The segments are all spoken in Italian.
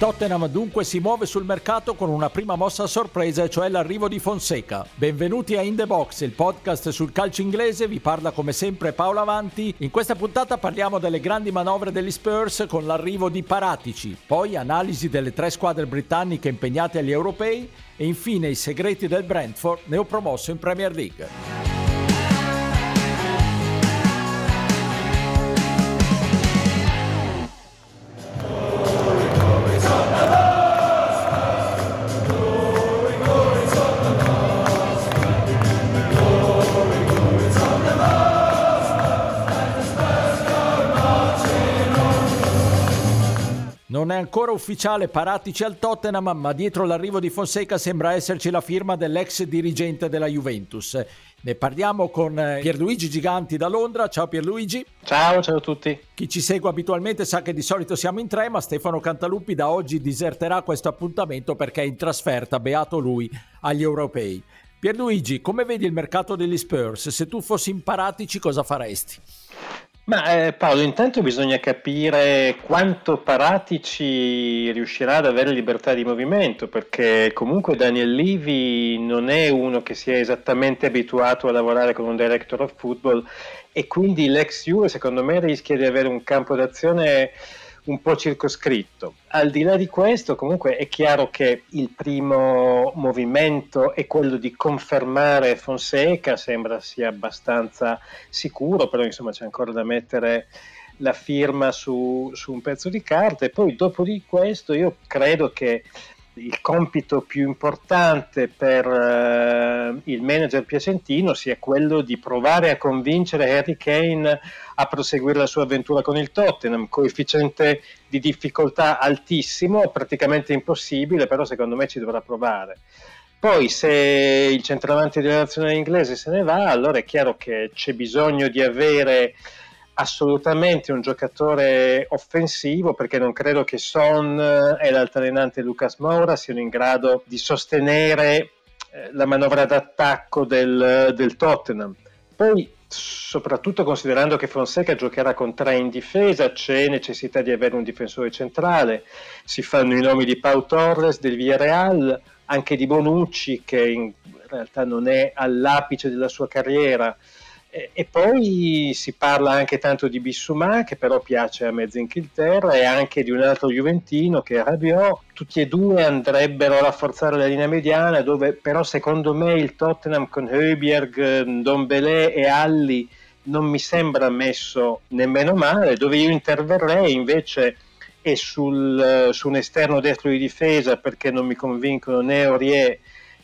Tottenham dunque si muove sul mercato con una prima mossa a sorpresa, cioè l'arrivo di Fonseca. Benvenuti a In The Box, il podcast sul calcio inglese, vi parla come sempre Paolo Avanti. In questa puntata parliamo delle grandi manovre degli Spurs con l'arrivo di Paratici, poi analisi delle tre squadre britanniche impegnate agli europei e infine i segreti del Brentford neopromosso in Premier League. Ancora ufficiale Paratici al Tottenham, ma dietro l'arrivo di Fonseca sembra esserci la firma dell'ex dirigente della Juventus. Ne parliamo con eh, Pierluigi Giganti da Londra. Ciao Pierluigi. Ciao, ciao a tutti. Chi ci segue abitualmente sa che di solito siamo in tre, ma Stefano Cantaluppi da oggi diserterà questo appuntamento perché è in trasferta, beato lui, agli europei. Pierluigi, come vedi il mercato degli Spurs? Se tu fossi in Paratici cosa faresti? Ma eh, Paolo, intanto bisogna capire quanto Paratici riuscirà ad avere libertà di movimento, perché comunque Daniel Levy non è uno che si è esattamente abituato a lavorare con un director of football e quindi l'ex Juve secondo me rischia di avere un campo d'azione un po' circoscritto. Al di là di questo, comunque è chiaro che il primo movimento è quello di confermare Fonseca, sembra sia abbastanza sicuro, però insomma c'è ancora da mettere la firma su, su un pezzo di carta e poi dopo di questo io credo che il compito più importante per uh, il manager piacentino sia quello di provare a convincere Harry Kane a proseguire la sua avventura con il Tottenham, coefficiente di difficoltà altissimo, praticamente impossibile, però secondo me ci dovrà provare. Poi se il centravanti della nazionale inglese se ne va, allora è chiaro che c'è bisogno di avere assolutamente un giocatore offensivo perché non credo che Son e l'altalenante Lucas Moura siano in grado di sostenere eh, la manovra d'attacco del, del Tottenham. Poi soprattutto considerando che Fonseca giocherà con tre in difesa, c'è necessità di avere un difensore centrale, si fanno i nomi di Pau Torres del Villarreal, anche di Bonucci che in realtà non è all'apice della sua carriera, e, poi si parla anche tanto di Bissumà, che però piace a mezza Inghilterra, e anche di un altro Juventino che è Rabiot. Tutti e due andrebbero a rafforzare la linea mediana, dove però secondo me il Tottenham con Höbjerg, Dombelé e Alli non mi sembra messo nemmeno male, dove io interverrei invece è sul, su un esterno destro di difesa perché non mi convincono né Aurier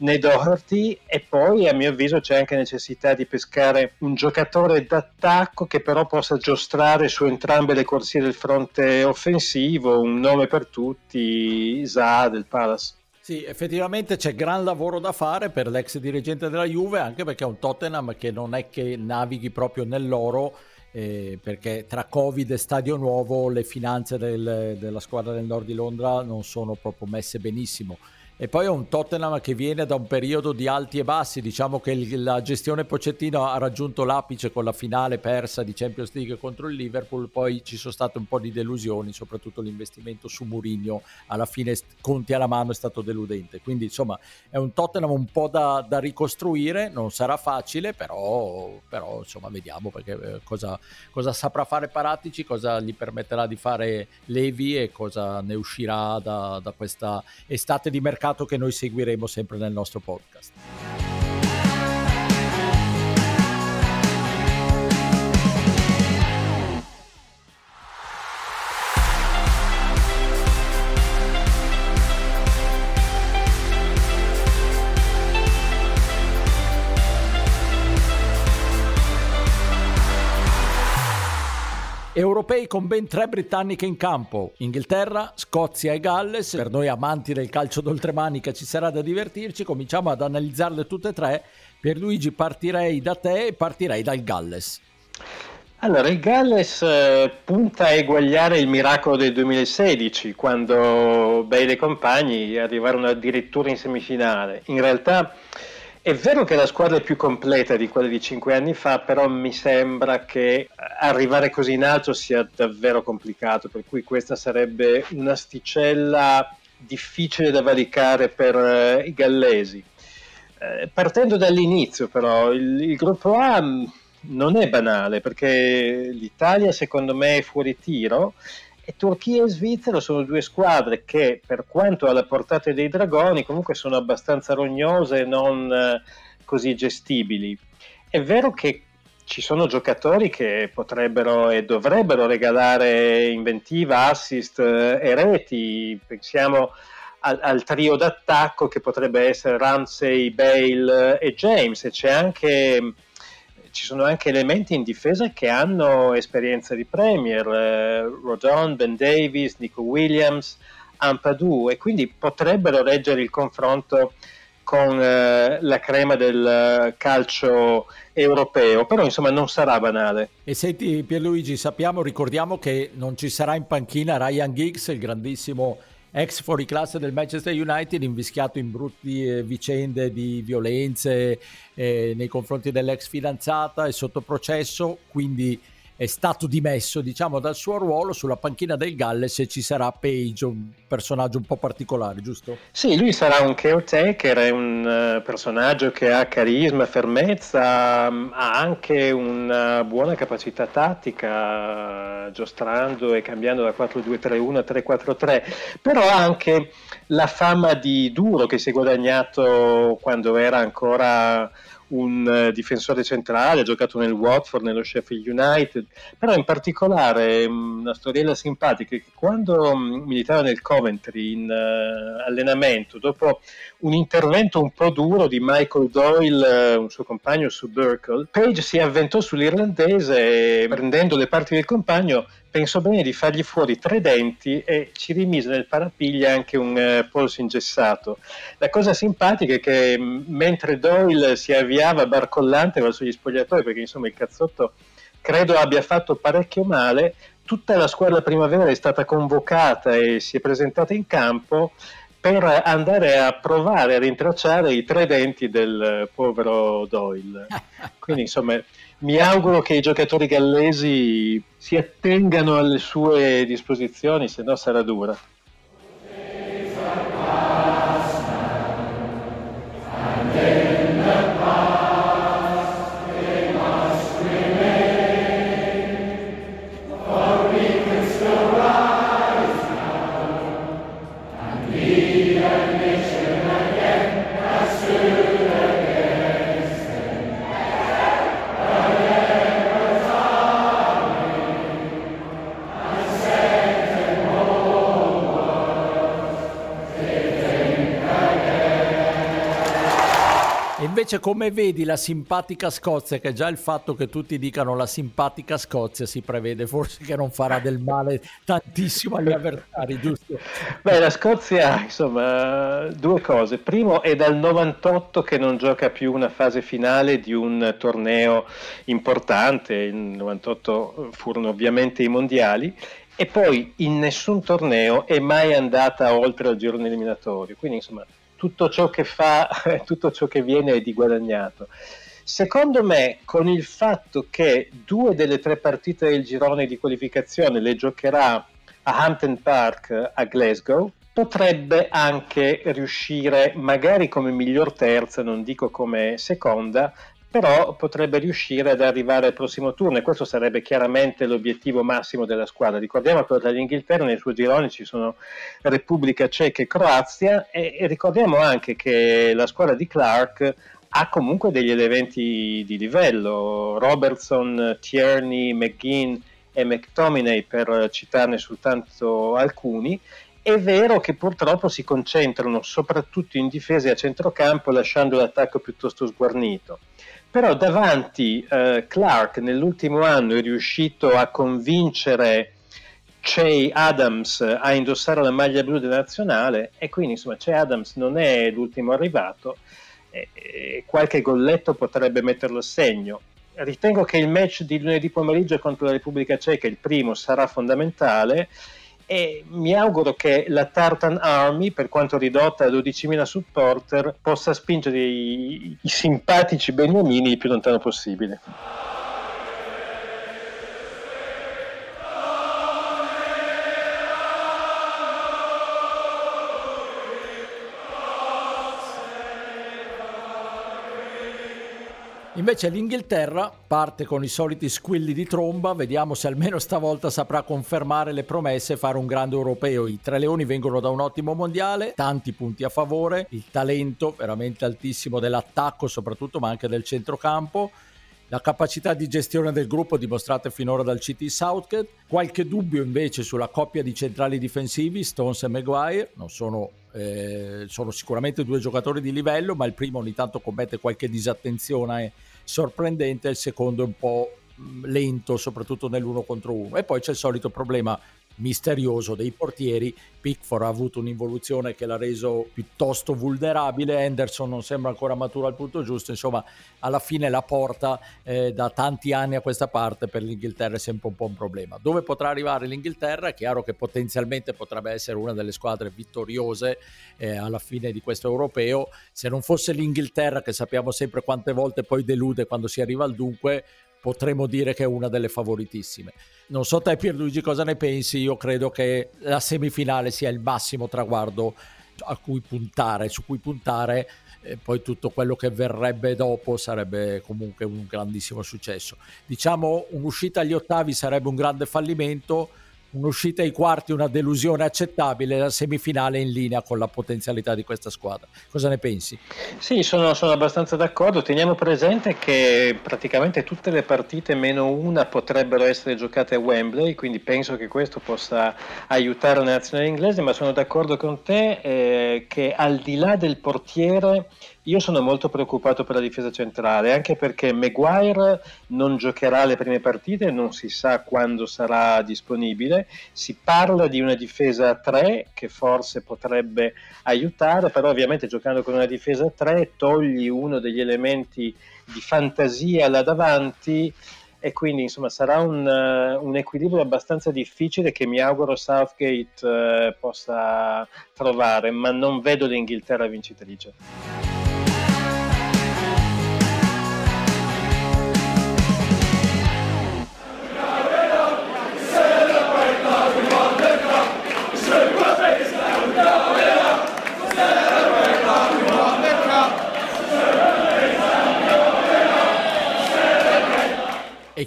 né Doherty e poi a mio avviso c'è anche necessità di pescare un giocatore d'attacco che però possa giostrare su entrambe le corsie del fronte offensivo, un nome per tutti, Za del Palace. Sì, effettivamente c'è gran lavoro da fare per l'ex dirigente della Juve, anche perché è un Tottenham che non è che navighi proprio nell'oro, eh, perché tra Covid e Stadio Nuovo le finanze del, della squadra del nord di Londra non sono proprio messe benissimo. E poi è un Tottenham che viene da un periodo di alti e bassi, diciamo che la gestione Pocettino ha raggiunto l'apice con la finale persa di Champions League contro il Liverpool, poi ci sono state un po' di delusioni, soprattutto l'investimento su Mourinho, alla fine conti alla mano è stato deludente, quindi insomma è un Tottenham un po' da, da ricostruire, non sarà facile, però, però insomma vediamo perché, eh, cosa, cosa, saprà fare Paratici, cosa gli permetterà di fare Levi e cosa ne uscirà da, da questa estate di mercato mercato che noi seguiremo sempre nel nostro podcast. Europei con ben tre britanniche in campo, Inghilterra, Scozia e Galles. Per noi amanti del calcio d'oltremanica ci sarà da divertirci, cominciamo ad analizzarle tutte e tre. Per Luigi partirei da te e partirei dal Galles. Allora, il Galles eh, punta a eguagliare il miracolo del 2016, quando Bale e compagni arrivarono addirittura in semifinale. In realtà È vero che la squadra è più completa di quella di cinque anni fa, però mi sembra che arrivare così in alto sia davvero complicato, per cui questa sarebbe un'asticella difficile da valicare per uh, i gallesi. Uh, partendo dall'inizio, però, il, il gruppo A mm, non è banale perché l'Italia, secondo me, è fuori tiro e Turchia e Svizzera sono due squadre che, per quanto alla portata dei dragoni, comunque sono abbastanza rognose e non eh, così gestibili. È vero che ci sono giocatori che potrebbero e dovrebbero regalare inventiva, assist eh, e reti. Pensiamo al, al, trio d'attacco che potrebbe essere Ramsey, Bale e James. E c'è anche ci sono anche elementi in difesa che hanno esperienza di Premier, eh, Rodon, Ben Davis, Nico Williams, Ampadu e quindi potrebbero reggere il confronto con eh, la crema del calcio europeo, però insomma non sarà banale. E senti Pierluigi, sappiamo, ricordiamo che non ci sarà in panchina Ryan Giggs, il grandissimo ex fuoriclasse del Manchester United, invischiato in brutte eh, vicende di violenze eh, nei confronti dell'ex fidanzata, è sotto processo, quindi è stato dimesso diciamo dal suo ruolo sulla panchina del Galles e ci sarà Page, un personaggio un po' particolare, giusto? Sì, lui sarà un caretaker, è un uh, personaggio che ha carisma, fermezza, um, ha anche una buona capacità tattica, uh, giostrando e cambiando da 4-2-3-1 a 3-4-3, però ha anche la fama di duro che si è guadagnato quando era ancora un uh, difensore centrale, ha giocato nel Watford, nello Sheffield United, però in particolare um, una storiella simpatica che quando um, militava nel Coventry in uh, allenamento, dopo un intervento un po' duro di Michael Doyle, uh, un suo compagno su Burkle, Page si avventò sull'irlandese e prendendo le parti del compagno pensò bene di fargli fuori tre denti e ci rimise nel parapiglia anche un uh, polso ingessato. La cosa simpatica è che m- mentre Doyle si avviava barcollante verso gli spogliatoi, perché insomma il cazzotto credo abbia fatto parecchio male, tutta la squadra primavera è stata convocata e si è presentata in campo per andare a provare a rintracciare i tre denti del povero Doyle. Quindi insomma mi auguro che i giocatori gallesi si attengano alle sue disposizioni, se no sarà dura. Invece come vedi la simpatica Scozia, che già il fatto che tutti dicano la simpatica Scozia si prevede forse che non farà del male tantissimo agli avversari, giusto? Beh, la Scozia, insomma, due cose. Primo, è dal 98 che non gioca più una fase finale di un torneo importante, il 98 furono ovviamente i mondiali, e poi in nessun torneo è mai andata oltre al girone eliminatorio. Quindi, insomma, tutto ciò che fa, tutto ciò che viene è di guadagnato. Secondo me, con il fatto che due delle tre partite del girone di qualificazione le giocherà a Hampton Park a Glasgow, potrebbe anche riuscire, magari come miglior terza, non dico come seconda, però potrebbe riuscire ad arrivare al prossimo turno e questo sarebbe chiaramente l'obiettivo massimo della squadra. Ricordiamo che oltre all'Inghilterra nei suoi gironi ci sono Repubblica Ceca e Croazia e, e ricordiamo anche che la squadra di Clark ha comunque degli elementi di livello, Robertson, Tierney, McGinn e McTominay per citarne soltanto alcuni, è vero che purtroppo si concentrano soprattutto in difesa e a centrocampo lasciando l'attacco piuttosto sguarnito però davanti eh, Clark nell'ultimo anno è riuscito a convincere Che Adams a indossare la maglia blu della nazionale e quindi insomma Che Adams non è l'ultimo arrivato e, e qualche golletto potrebbe metterlo a segno. Ritengo che il match di lunedì pomeriggio contro la Repubblica Ceca il primo sarà fondamentale e mi auguro che la Tartan Army, per quanto ridotta a 12.000 supporter, possa spingere i, i simpatici beniamini il più lontano possibile. Invece l'Inghilterra parte con i soliti squilli di tromba, vediamo se almeno stavolta saprà confermare le promesse e fare un grande europeo. I Tre Leoni vengono da un ottimo mondiale, tanti punti a favore, il talento veramente altissimo dell'attacco soprattutto ma anche del centrocampo. La capacità di gestione del gruppo dimostrata finora dal CT Southgate, qualche dubbio invece sulla coppia di centrali difensivi Stones e Maguire, non sono eh, sono sicuramente due giocatori di livello, ma il primo ogni tanto commette qualche disattenzione sorprendente, il secondo è un po' lento, soprattutto nell'uno contro uno. E poi c'è il solito problema misterioso dei portieri. Pickford ha avuto un'involuzione che l'ha reso piuttosto vulnerabile, Henderson non sembra ancora maturo al punto giusto, insomma alla fine la porta eh, da tanti anni a questa parte per l'Inghilterra è sempre un po' un problema. Dove potrà arrivare l'Inghilterra? È chiaro che potenzialmente potrebbe essere una delle squadre vittoriose eh, alla fine di questo europeo, se non fosse l'Inghilterra che sappiamo sempre quante volte poi delude quando si arriva al dunque, potremmo dire che è una delle favoritissime. Non so te Pierluigi cosa ne pensi, io credo che la semifinale sia il massimo traguardo a cui puntare, su cui puntare e poi tutto quello che verrebbe dopo sarebbe comunque un grandissimo successo. Diciamo un'uscita agli ottavi sarebbe un grande fallimento, un'uscita ai quarti una delusione accettabile, la semifinale in linea con la potenzialità di questa squadra. Cosa ne pensi? Sì, sono, sono, abbastanza d'accordo. Teniamo presente che praticamente tutte le partite meno una potrebbero essere giocate a Wembley, quindi penso che questo possa aiutare la nazionale inglese, ma sono d'accordo con te eh, che al di là del portiere io sono molto preoccupato per la difesa centrale, anche perché Maguire non giocherà le prime partite, non si sa quando sarà disponibile. Si parla di una difesa a 3 che forse potrebbe aiutare, però ovviamente giocando con una difesa a 3 togli uno degli elementi di fantasia là davanti e quindi insomma sarà un, uh, un, equilibrio abbastanza difficile che mi auguro Southgate uh, possa trovare, ma non vedo l'Inghilterra vincitrice.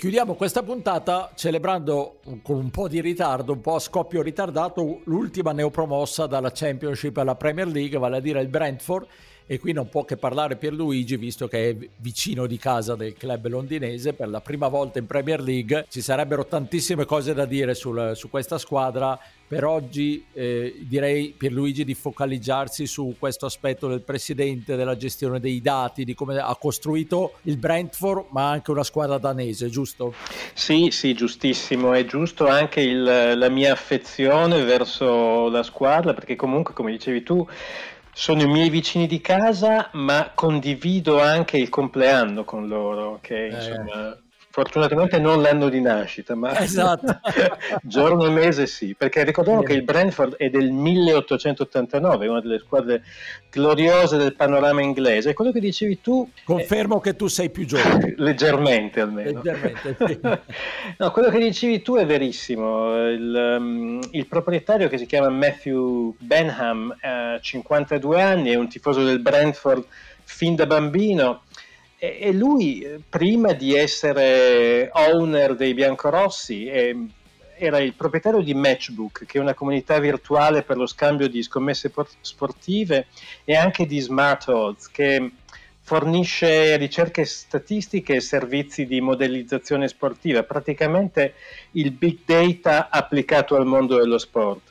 Chiudiamo questa puntata celebrando con un po' di ritardo, un po' a scoppio ritardato, l'ultima neopromossa dalla Championship alla Premier League, vale a dire il Brentford. E qui non può che parlare Pierluigi, visto che è vicino di casa del club londinese, per la prima volta in Premier League. Ci sarebbero tantissime cose da dire sul, su questa squadra, per oggi eh, direi Pierluigi di focalizzarsi su questo aspetto del presidente, della gestione dei dati, di come ha costruito il Brentford, ma anche una squadra danese, giusto? Sì, sì, giustissimo. È giusto anche il, la mia affezione verso la squadra, perché comunque, come dicevi tu, sono i miei vicini di casa, ma condivido anche il compleanno con loro, che eh. insomma Fortunatamente non l'anno di nascita, ma esatto. giorno e mese sì, perché ricordiamo che il Brentford è del 1889, una delle squadre gloriose del panorama inglese. Quello che dicevi tu... Confermo è... che tu sei più giovane. Leggermente almeno. Leggermente, sì. no, quello che dicevi tu è verissimo. Il, um, il proprietario che si chiama Matthew Benham, ha uh, 52 anni, è un tifoso del Brentford fin da bambino e lui, prima di essere owner dei biancorossi, era il proprietario di Matchbook, che è una comunità virtuale per lo scambio di scommesse sportive e anche di Smart Odds, che fornisce ricerche statistiche e servizi di modellizzazione sportiva, praticamente il big data applicato al mondo dello sport.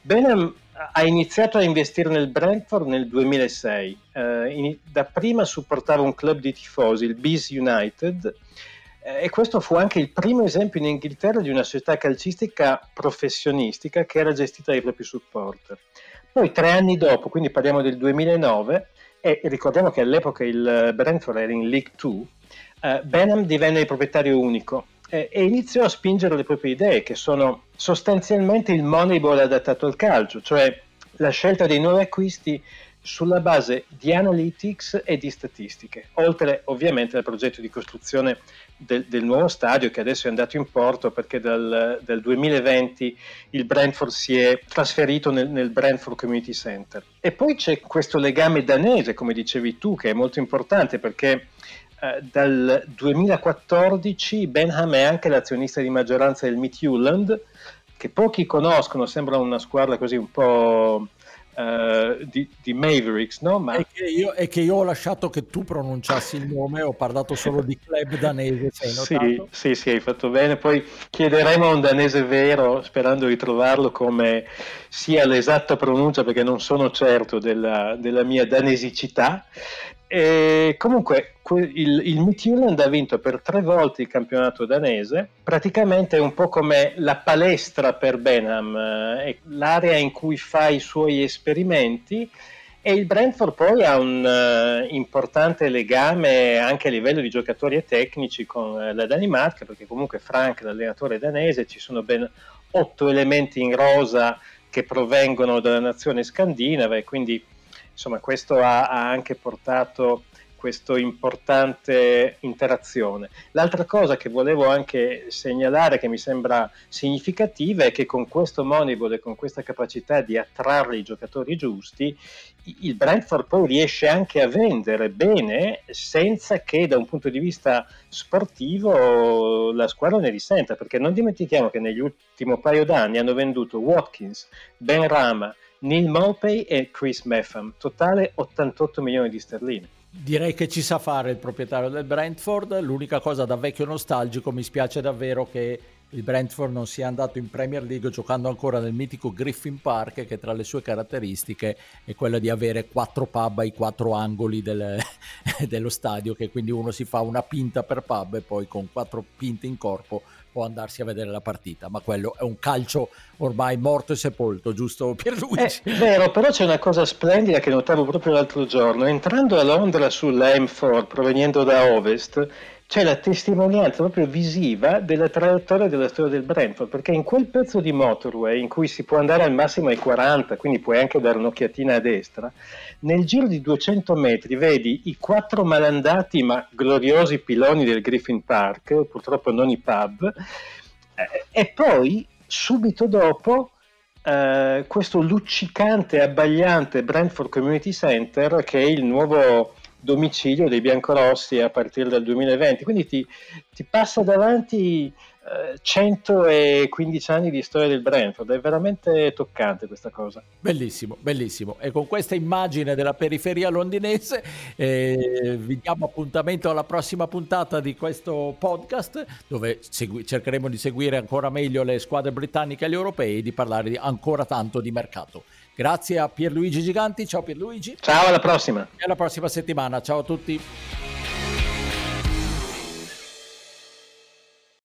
Benham ha iniziato a investire nel Brentford nel 2006. Eh, in, dapprima supportava un club di tifosi, il Bees United, eh, e questo fu anche il primo esempio in Inghilterra di una società calcistica professionistica che era gestita dai propri supporter. Poi tre anni dopo, quindi parliamo del 2009, e ricordiamo che all'epoca il Brentford era in League 2, eh, Benham divenne il proprietario unico eh, e iniziò a spingere le proprie idee, che sono sostanzialmente il Moneyball adattato al calcio, cioè la scelta dei nuovi acquisti sulla base di analytics e di statistiche, oltre ovviamente al progetto di costruzione del, del nuovo stadio che adesso è andato in porto perché dal, dal 2020 il Brentford si è trasferito nel, nel, Brentford Community Center. E poi c'è questo legame danese, come dicevi tu, che è molto importante perché eh, dal 2014 Benham è anche l'azionista di maggioranza del Midtjylland, che pochi conoscono, sembra una squadra così un po' Uh, di, di, Mavericks, no? Ma... È, che io, è che io ho lasciato che tu pronunciassi il nome, ho parlato solo di club danese. Sì, sì, sì, hai fatto bene. Poi chiederemo a un danese vero, sperando di trovarlo, come sia l'esatta pronuncia, perché non sono certo della, della mia danesicità. E comunque il, il Midtjylland ha vinto per tre volte il campionato danese, praticamente è un po' come la palestra per Benham, eh, l'area in cui fa i suoi esperimenti. E il Brentford poi ha un uh, importante legame anche a livello di giocatori e tecnici con uh, la Danimarca, perché comunque Frank, l'allenatore danese, ci sono ben otto elementi in rosa che provengono dalla nazione scandinava e quindi insomma questo ha, ha anche portato questa importante interazione. L'altra cosa che volevo anche segnalare, che mi sembra significativa, è che con questo Moneyball e con questa capacità di attrarre i giocatori giusti, il Brentford poi riesce anche a vendere bene senza che da un punto di vista sportivo la squadra ne risenta, perché non dimentichiamo che negli ultimi paio d'anni hanno venduto Watkins, Ben Rama, Neil Maupay e Chris Meffam, totale 88 milioni di sterline. Direi che ci sa fare il proprietario del Brentford, l'unica cosa da vecchio nostalgico mi spiace davvero che il Brentford non sia andato in Premier League giocando ancora nel mitico Griffin Park che tra le sue caratteristiche è quella di avere quattro pub ai quattro angoli del, dello stadio che quindi uno si fa una pinta per pub e poi con quattro pinte in corpo può andarsi a vedere la partita, ma quello è un calcio ormai morto e sepolto, giusto Pierluigi? È vero, però c'è una cosa splendida che notavo proprio l'altro giorno, entrando a Londra sulla M4 proveniendo da ovest, c'è la testimonianza proprio visiva della traiettoria della storia del Brentford, perché in quel pezzo di motorway in cui si può andare al massimo ai 40, quindi puoi anche dare un'occhiatina a destra, nel giro di 200 metri vedi i quattro malandati ma gloriosi piloni del Griffin Park, purtroppo non i pub, eh, e poi subito dopo eh, questo luccicante, abbagliante Brentford Community Center che è il nuovo domicilio dei biancorossi a partire dal 2020, quindi ti, ti passa davanti eh, 115 anni di storia del Brentford, è veramente toccante questa cosa. Bellissimo, bellissimo. E con questa immagine della periferia londinese eh, vi diamo appuntamento alla prossima puntata di questo podcast dove segui- cercheremo di seguire ancora meglio le squadre britanniche e gli europei e di parlare ancora tanto di mercato. Grazie a Pierluigi Giganti, ciao Pierluigi. Ciao, alla prossima. E alla prossima settimana, ciao a tutti.